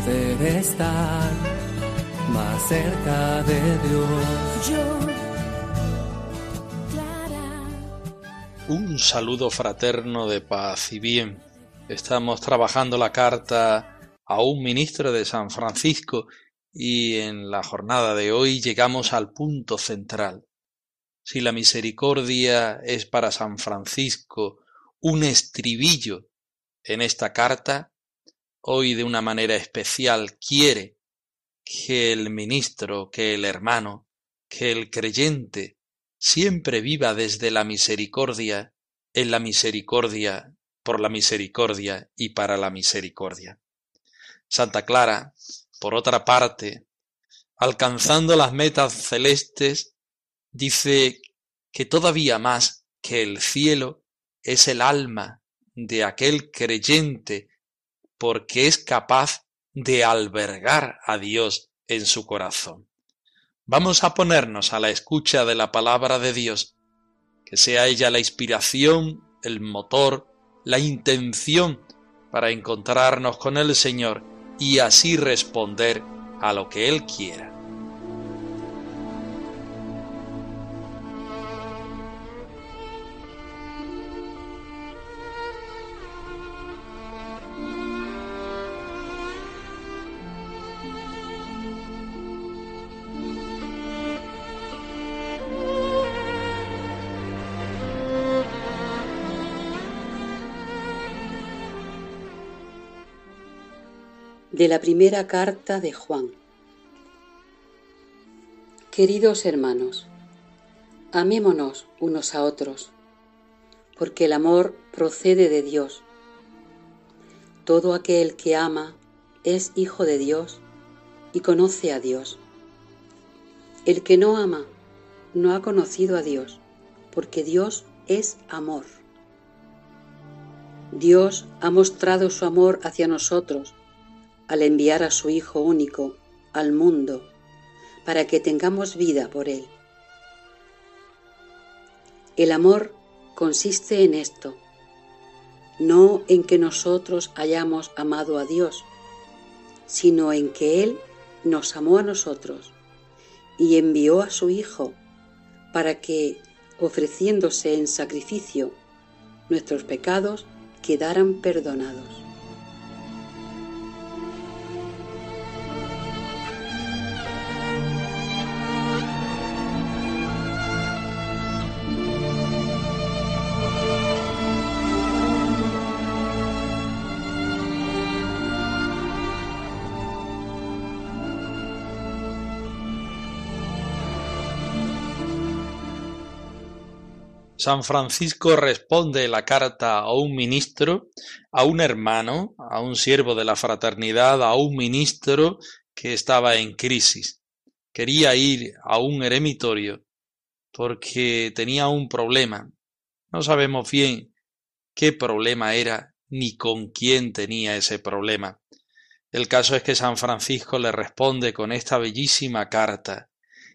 poder estar más cerca de Dios. Un saludo fraterno de paz y bien. Estamos trabajando la carta a un ministro de San Francisco y en la jornada de hoy llegamos al punto central. Si la misericordia es para San Francisco un estribillo en esta carta, hoy de una manera especial quiere que el ministro, que el hermano, que el creyente siempre viva desde la misericordia, en la misericordia, por la misericordia y para la misericordia. Santa Clara, por otra parte, alcanzando las metas celestes, dice que todavía más que el cielo es el alma de aquel creyente porque es capaz de albergar a Dios en su corazón. Vamos a ponernos a la escucha de la palabra de Dios, que sea ella la inspiración, el motor, la intención para encontrarnos con el Señor y así responder a lo que Él quiera. De la primera carta de Juan. Queridos hermanos, amémonos unos a otros, porque el amor procede de Dios. Todo aquel que ama es hijo de Dios y conoce a Dios. El que no ama no ha conocido a Dios, porque Dios es amor. Dios ha mostrado su amor hacia nosotros al enviar a su Hijo único al mundo para que tengamos vida por Él. El amor consiste en esto, no en que nosotros hayamos amado a Dios, sino en que Él nos amó a nosotros y envió a su Hijo para que, ofreciéndose en sacrificio, nuestros pecados quedaran perdonados. San Francisco responde la carta a un ministro, a un hermano, a un siervo de la fraternidad, a un ministro que estaba en crisis. Quería ir a un eremitorio porque tenía un problema. No sabemos bien qué problema era ni con quién tenía ese problema. El caso es que San Francisco le responde con esta bellísima carta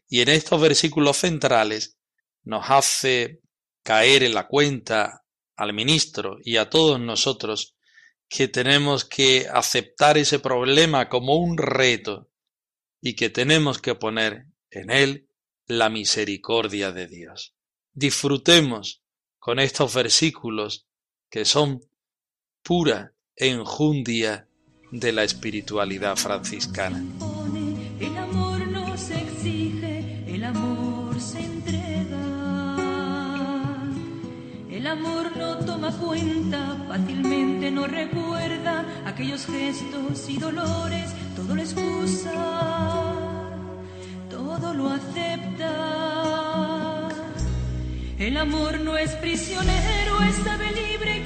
y en estos versículos centrales nos hace caer en la cuenta al ministro y a todos nosotros que tenemos que aceptar ese problema como un reto y que tenemos que poner en él la misericordia de Dios. Disfrutemos con estos versículos que son pura enjundia de la espiritualidad franciscana. El amor no toma cuenta, fácilmente no recuerda aquellos gestos y dolores, todo lo excusa, todo lo acepta. El amor no es prisionero, sabe libre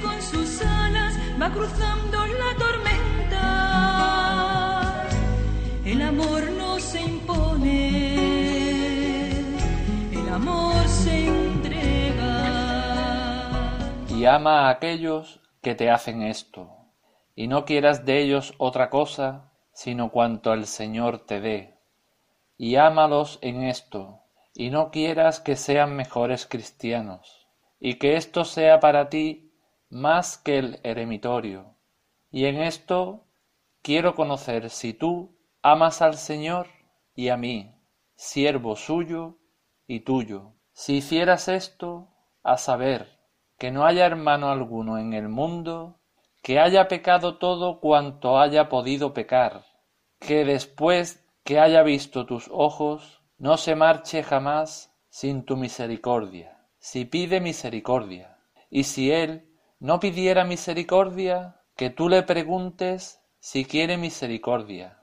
va cruzando la tormenta. El amor no Ama a aquellos que te hacen esto, y no quieras de ellos otra cosa sino cuanto el Señor te dé, y ámalos en esto, y no quieras que sean mejores cristianos, y que esto sea para ti más que el eremitorio. Y en esto quiero conocer si tú amas al Señor y a mí, siervo suyo y tuyo. Si hicieras esto, a saber, que no haya hermano alguno en el mundo que haya pecado todo cuanto haya podido pecar, que después que haya visto tus ojos no se marche jamás sin tu misericordia, si pide misericordia. Y si él no pidiera misericordia, que tú le preguntes si quiere misericordia.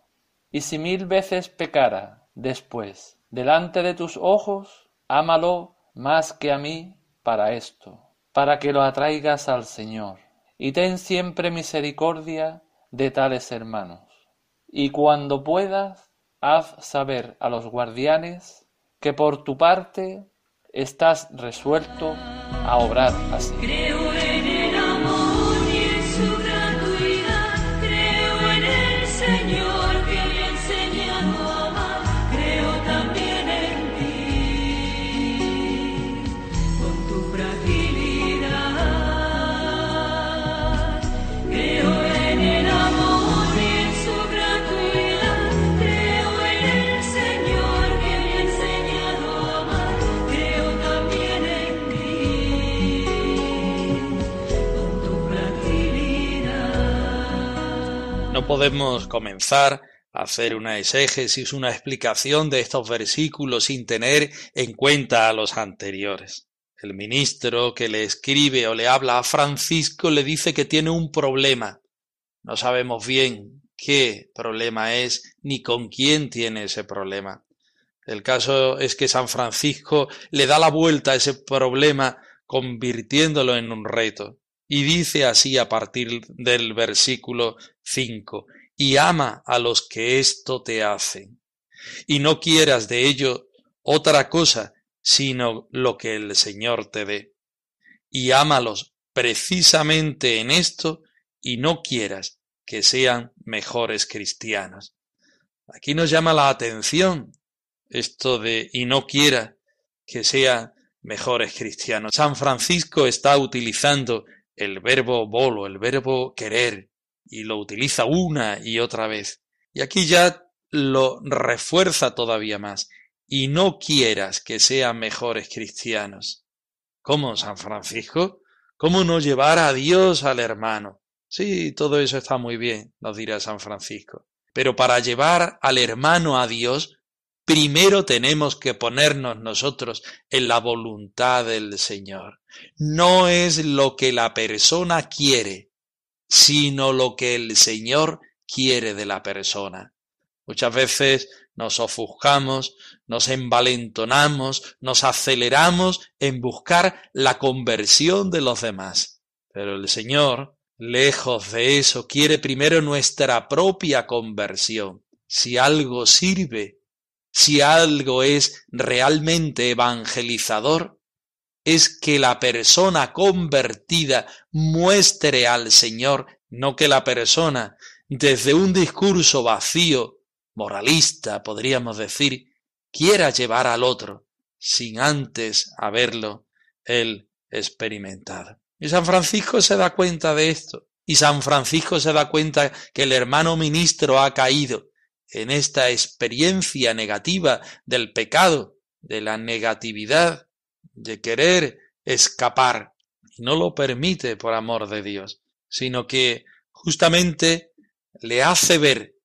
Y si mil veces pecara después delante de tus ojos, ámalo más que a mí para esto, para que lo atraigas al Señor. Y ten siempre misericordia de tales hermanos y cuando puedas, haz saber a los guardianes que por tu parte estás resuelto a obrar así. Podemos comenzar a hacer una exégesis, una explicación de estos versículos sin tener en cuenta a los anteriores. El ministro que le escribe o le habla a Francisco le dice que tiene un problema. No sabemos bien qué problema es ni con quién tiene ese problema. El caso es que San Francisco le da la vuelta a ese problema convirtiéndolo en un reto. Y dice así a partir del versículo 5, y ama a los que esto te hacen. Y no quieras de ello otra cosa, sino lo que el Señor te dé. Y ámalos precisamente en esto, y no quieras que sean mejores cristianos. Aquí nos llama la atención esto de y no quiera que sean mejores cristianos. San Francisco está utilizando el verbo bolo, el verbo querer, y lo utiliza una y otra vez. Y aquí ya lo refuerza todavía más. Y no quieras que sean mejores cristianos. ¿Cómo, San Francisco? ¿Cómo no llevar a Dios al hermano? Sí, todo eso está muy bien, nos dirá San Francisco. Pero para llevar al hermano a Dios, primero tenemos que ponernos nosotros en la voluntad del Señor. No es lo que la persona quiere, sino lo que el Señor quiere de la persona. Muchas veces nos ofuscamos, nos envalentonamos, nos aceleramos en buscar la conversión de los demás. Pero el Señor, lejos de eso, quiere primero nuestra propia conversión. Si algo sirve, si algo es realmente evangelizador, es que la persona convertida muestre al Señor, no que la persona, desde un discurso vacío, moralista, podríamos decir, quiera llevar al otro, sin antes haberlo él experimentado. Y San Francisco se da cuenta de esto, y San Francisco se da cuenta que el hermano ministro ha caído en esta experiencia negativa del pecado, de la negatividad, de querer escapar, no lo permite por amor de Dios, sino que justamente le hace ver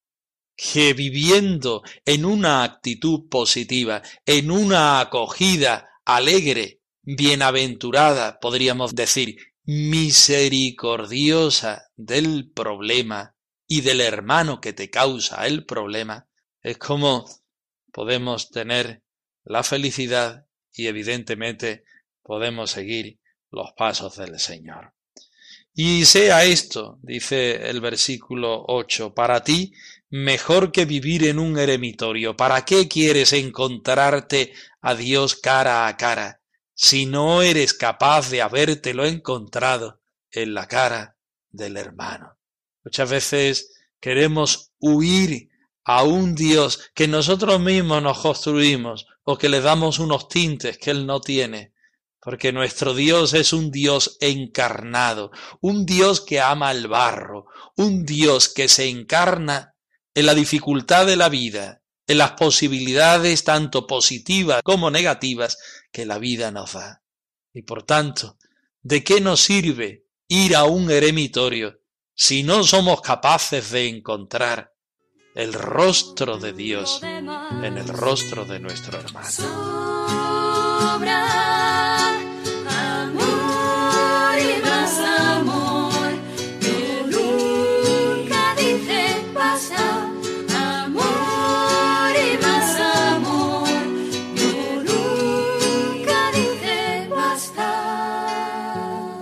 que viviendo en una actitud positiva, en una acogida alegre, bienaventurada, podríamos decir, misericordiosa del problema y del hermano que te causa el problema, es como podemos tener la felicidad y evidentemente podemos seguir los pasos del Señor. Y sea esto, dice el versículo 8, para ti mejor que vivir en un eremitorio. ¿Para qué quieres encontrarte a Dios cara a cara si no eres capaz de habértelo encontrado en la cara del hermano? Muchas veces queremos huir a un Dios que nosotros mismos nos construimos o que le damos unos tintes que Él no tiene porque nuestro Dios es un Dios encarnado, un Dios que ama el barro, un Dios que se encarna en la dificultad de la vida, en las posibilidades tanto positivas como negativas que la vida nos da. Y por tanto, ¿de qué nos sirve ir a un eremitorio si no somos capaces de encontrar el rostro de Dios en el rostro de nuestro hermano?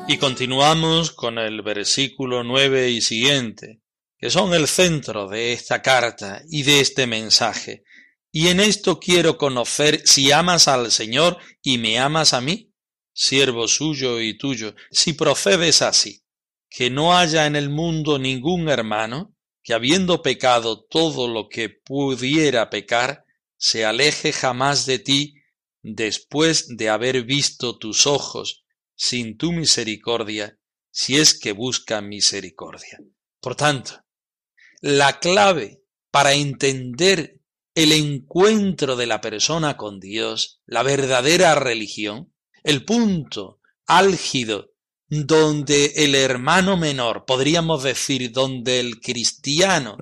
Y continuamos con el versículo 9 y siguiente, que son el centro de esta carta y de este mensaje. Y en esto quiero conocer si amas al Señor y me amas a mí, siervo suyo y tuyo, si procedes así, que no haya en el mundo ningún hermano que habiendo pecado todo lo que pudiera pecar, se aleje jamás de ti después de haber visto tus ojos sin tu misericordia, si es que busca misericordia. Por tanto, la clave para entender el encuentro de la persona con Dios, la verdadera religión, el punto álgido donde el hermano menor, podríamos decir, donde el cristiano,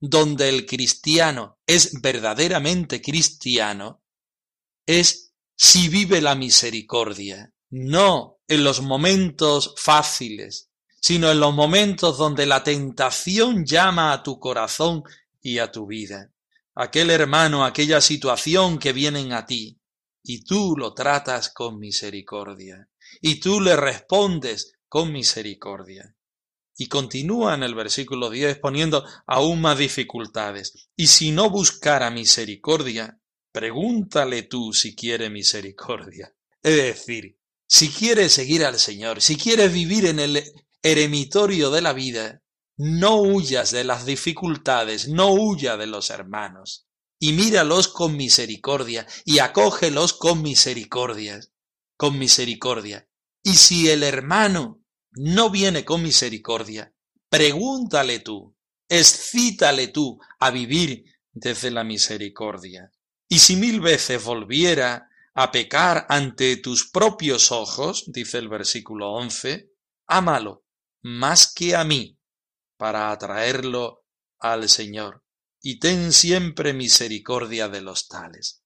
donde el cristiano es verdaderamente cristiano, es si vive la misericordia, no en los momentos fáciles, sino en los momentos donde la tentación llama a tu corazón y a tu vida aquel hermano, aquella situación que vienen a ti, y tú lo tratas con misericordia, y tú le respondes con misericordia. Y continúa en el versículo 10 poniendo aún más dificultades. Y si no buscara misericordia, pregúntale tú si quiere misericordia. Es decir, si quieres seguir al Señor, si quieres vivir en el eremitorio de la vida, no huyas de las dificultades, no huya de los hermanos, y míralos con misericordia, y acógelos con misericordia, con misericordia. Y si el hermano no viene con misericordia, pregúntale tú, excítale tú a vivir desde la misericordia. Y si mil veces volviera a pecar ante tus propios ojos, dice el versículo once, ámalo más que a mí, para atraerlo al Señor, y ten siempre misericordia de los tales.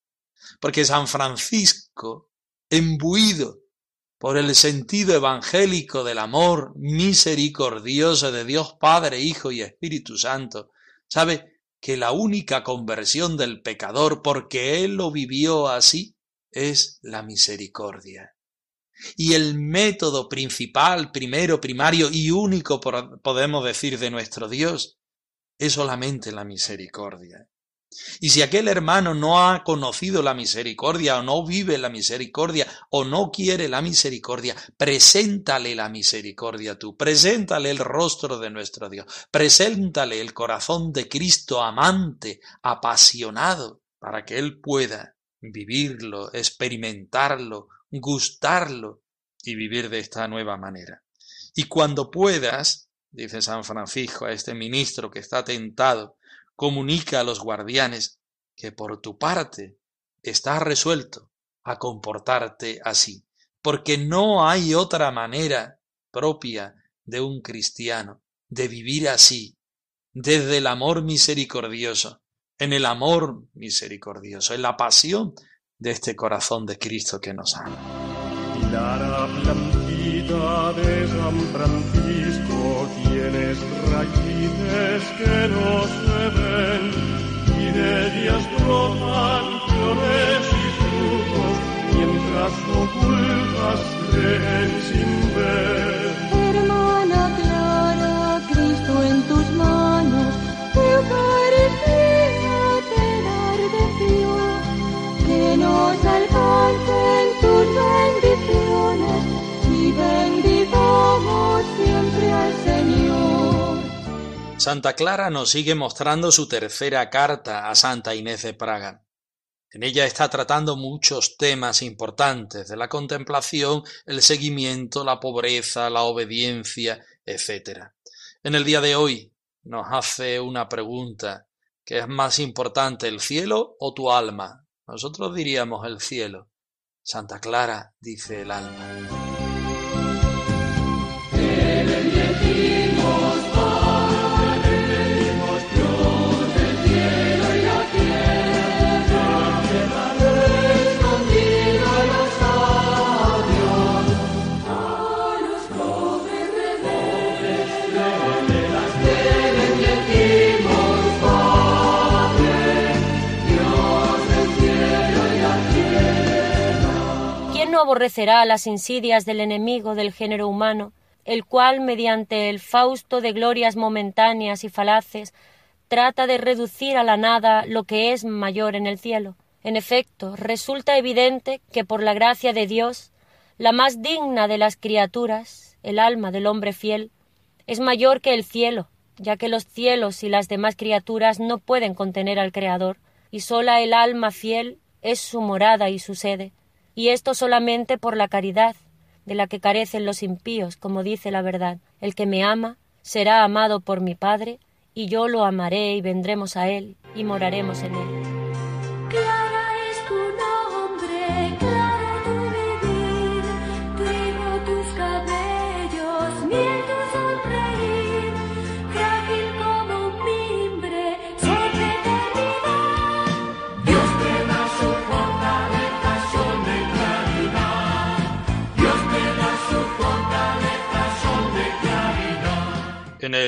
Porque San Francisco, embuido por el sentido evangélico del amor misericordioso de Dios Padre, Hijo y Espíritu Santo, sabe que la única conversión del pecador, porque él lo vivió así, es la misericordia. Y el método principal, primero, primario y único, podemos decir, de nuestro Dios, es solamente la misericordia. Y si aquel hermano no ha conocido la misericordia o no vive la misericordia o no quiere la misericordia, preséntale la misericordia tú, preséntale el rostro de nuestro Dios, preséntale el corazón de Cristo amante, apasionado, para que él pueda vivirlo, experimentarlo, gustarlo y vivir de esta nueva manera. Y cuando puedas, dice San Francisco a este ministro que está tentado, comunica a los guardianes que por tu parte estás resuelto a comportarte así, porque no hay otra manera propia de un cristiano de vivir así, desde el amor misericordioso, en el amor misericordioso, en la pasión de este corazón de Cristo que nos ama. Clara plantita de San Francisco tienes raíces que no se ven y de ellas brotan flores y frutos mientras ocultas creen sin ver. Santa Clara nos sigue mostrando su tercera carta a Santa Inés de Praga. En ella está tratando muchos temas importantes de la contemplación, el seguimiento, la pobreza, la obediencia, etc. En el día de hoy nos hace una pregunta, que es más importante el cielo o tu alma? Nosotros diríamos el cielo. Santa Clara dice el alma. ¿Quién no aborrecerá las insidias del enemigo del género humano, el cual, mediante el fausto de glorias momentáneas y falaces, trata de reducir a la nada lo que es mayor en el cielo? En efecto, resulta evidente que por la gracia de Dios, la más digna de las criaturas, el alma del hombre fiel, es mayor que el cielo, ya que los cielos y las demás criaturas no pueden contener al Creador, y sola el alma fiel es su morada y su sede, y esto solamente por la caridad, de la que carecen los impíos, como dice la verdad. El que me ama será amado por mi Padre, y yo lo amaré y vendremos a él y moraremos en él.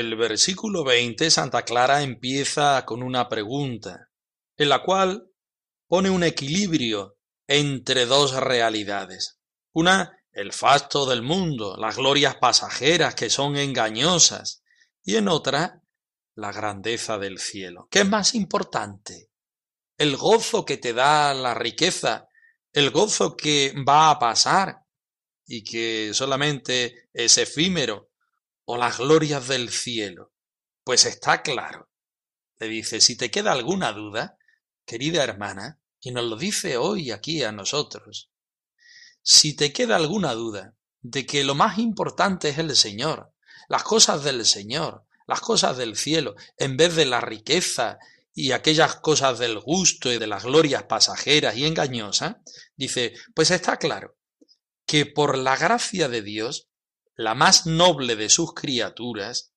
El versículo 20, Santa Clara empieza con una pregunta, en la cual pone un equilibrio entre dos realidades. Una, el fasto del mundo, las glorias pasajeras que son engañosas, y en otra, la grandeza del cielo. ¿Qué es más importante? El gozo que te da la riqueza, el gozo que va a pasar y que solamente es efímero, o las glorias del cielo. Pues está claro. Le dice, si te queda alguna duda, querida hermana, y nos lo dice hoy aquí a nosotros, si te queda alguna duda de que lo más importante es el Señor, las cosas del Señor, las cosas del cielo, en vez de la riqueza y aquellas cosas del gusto y de las glorias pasajeras y engañosas, dice, pues está claro que por la gracia de Dios, la más noble de sus criaturas,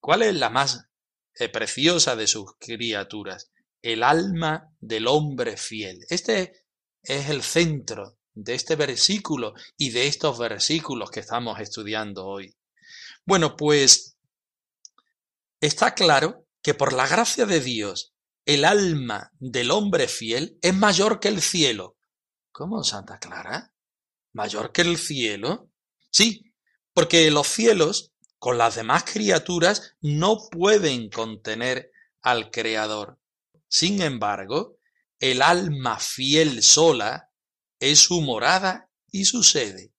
¿cuál es la más eh, preciosa de sus criaturas? El alma del hombre fiel. Este es el centro de este versículo y de estos versículos que estamos estudiando hoy. Bueno, pues está claro que por la gracia de Dios, el alma del hombre fiel es mayor que el cielo. ¿Cómo, Santa Clara? ¿Mayor que el cielo? Sí, porque los cielos, con las demás criaturas, no pueden contener al Creador. Sin embargo, el alma fiel sola es su morada y su sede.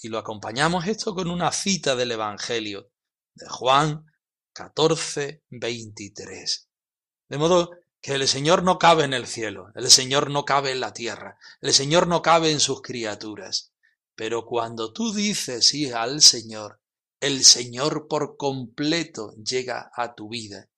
Y lo acompañamos esto con una cita del Evangelio de Juan 14, 23. De modo que el Señor no cabe en el cielo, el Señor no cabe en la tierra, el Señor no cabe en sus criaturas. Pero cuando tú dices sí al Señor, el Señor por completo llega a tu vida,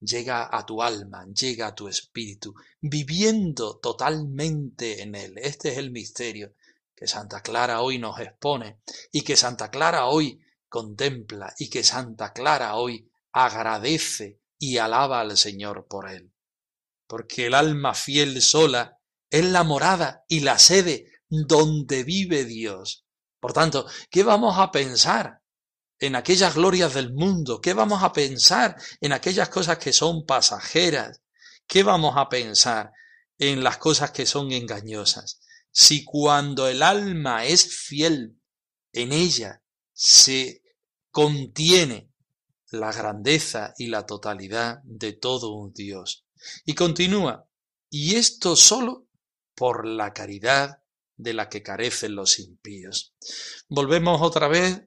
llega a tu alma, llega a tu espíritu, viviendo totalmente en Él. Este es el misterio que Santa Clara hoy nos expone y que Santa Clara hoy contempla y que Santa Clara hoy agradece y alaba al Señor por Él. Porque el alma fiel sola es la morada y la sede donde vive Dios. Por tanto, ¿qué vamos a pensar en aquellas glorias del mundo? ¿Qué vamos a pensar en aquellas cosas que son pasajeras? ¿Qué vamos a pensar en las cosas que son engañosas? Si cuando el alma es fiel, en ella se contiene la grandeza y la totalidad de todo un Dios. Y continúa, y esto solo por la caridad de la que carecen los impíos. Volvemos otra vez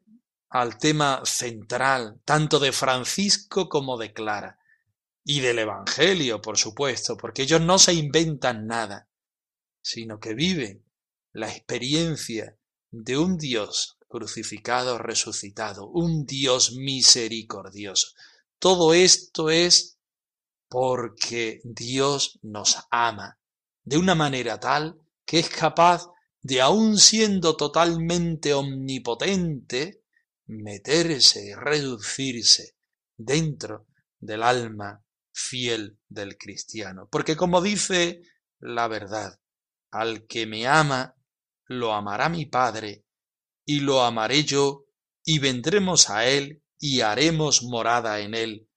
al tema central, tanto de Francisco como de Clara, y del Evangelio, por supuesto, porque ellos no se inventan nada, sino que viven la experiencia de un Dios crucificado, resucitado, un Dios misericordioso. Todo esto es porque Dios nos ama de una manera tal que es capaz de, aun siendo totalmente omnipotente, meterse y reducirse dentro del alma fiel del cristiano. Porque como dice la verdad, al que me ama, lo amará mi Padre, y lo amaré yo, y vendremos a él, y haremos morada en él,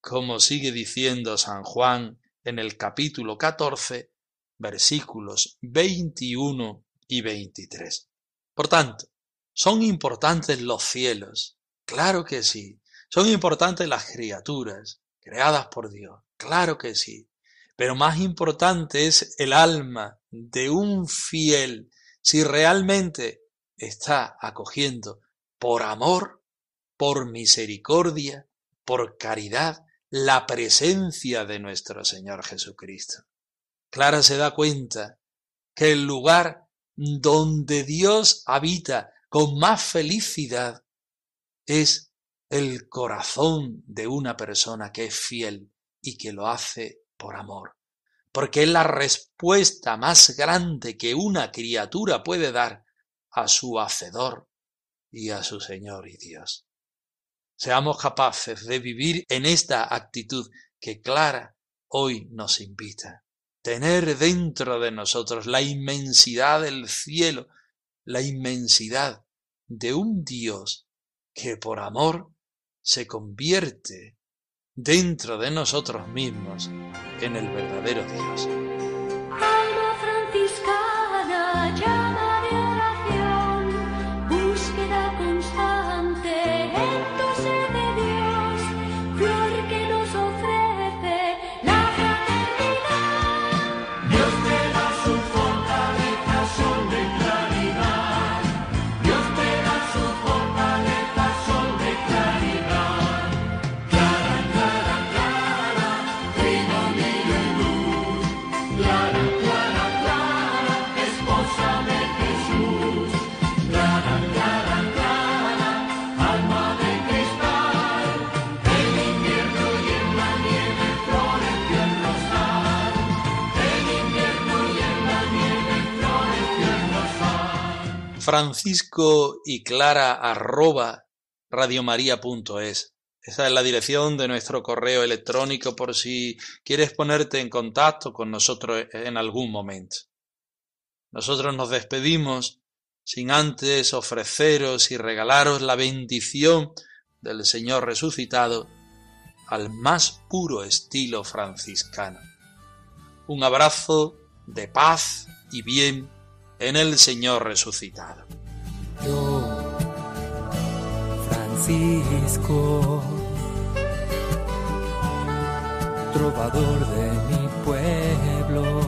como sigue diciendo San Juan en el capítulo 14, versículos 21 y 23. Por tanto, ¿son importantes los cielos? Claro que sí. ¿Son importantes las criaturas creadas por Dios? Claro que sí. Pero más importante es el alma de un fiel si realmente está acogiendo por amor, por misericordia, por caridad, la presencia de nuestro Señor Jesucristo. Clara se da cuenta que el lugar donde Dios habita con más felicidad es el corazón de una persona que es fiel y que lo hace por amor. Porque es la respuesta más grande que una criatura puede dar a su Hacedor y a su Señor y Dios. Seamos capaces de vivir en esta actitud que Clara hoy nos invita. Tener dentro de nosotros la inmensidad del cielo, la inmensidad de un Dios que por amor se convierte dentro de nosotros mismos en el verdadero Dios. Francisco y Clara arroba radiomaria.es. Esa es la dirección de nuestro correo electrónico por si quieres ponerte en contacto con nosotros en algún momento. Nosotros nos despedimos sin antes ofreceros y regalaros la bendición del Señor resucitado al más puro estilo franciscano. Un abrazo de paz y bien en el Señor resucitado. Yo, Francisco, trovador de mi pueblo,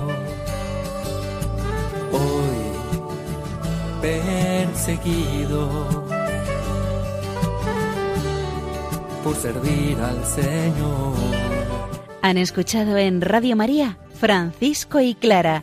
hoy perseguido por servir al Señor. Han escuchado en Radio María Francisco y Clara,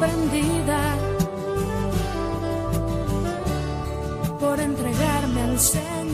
incomprendida por entregarme al Señor.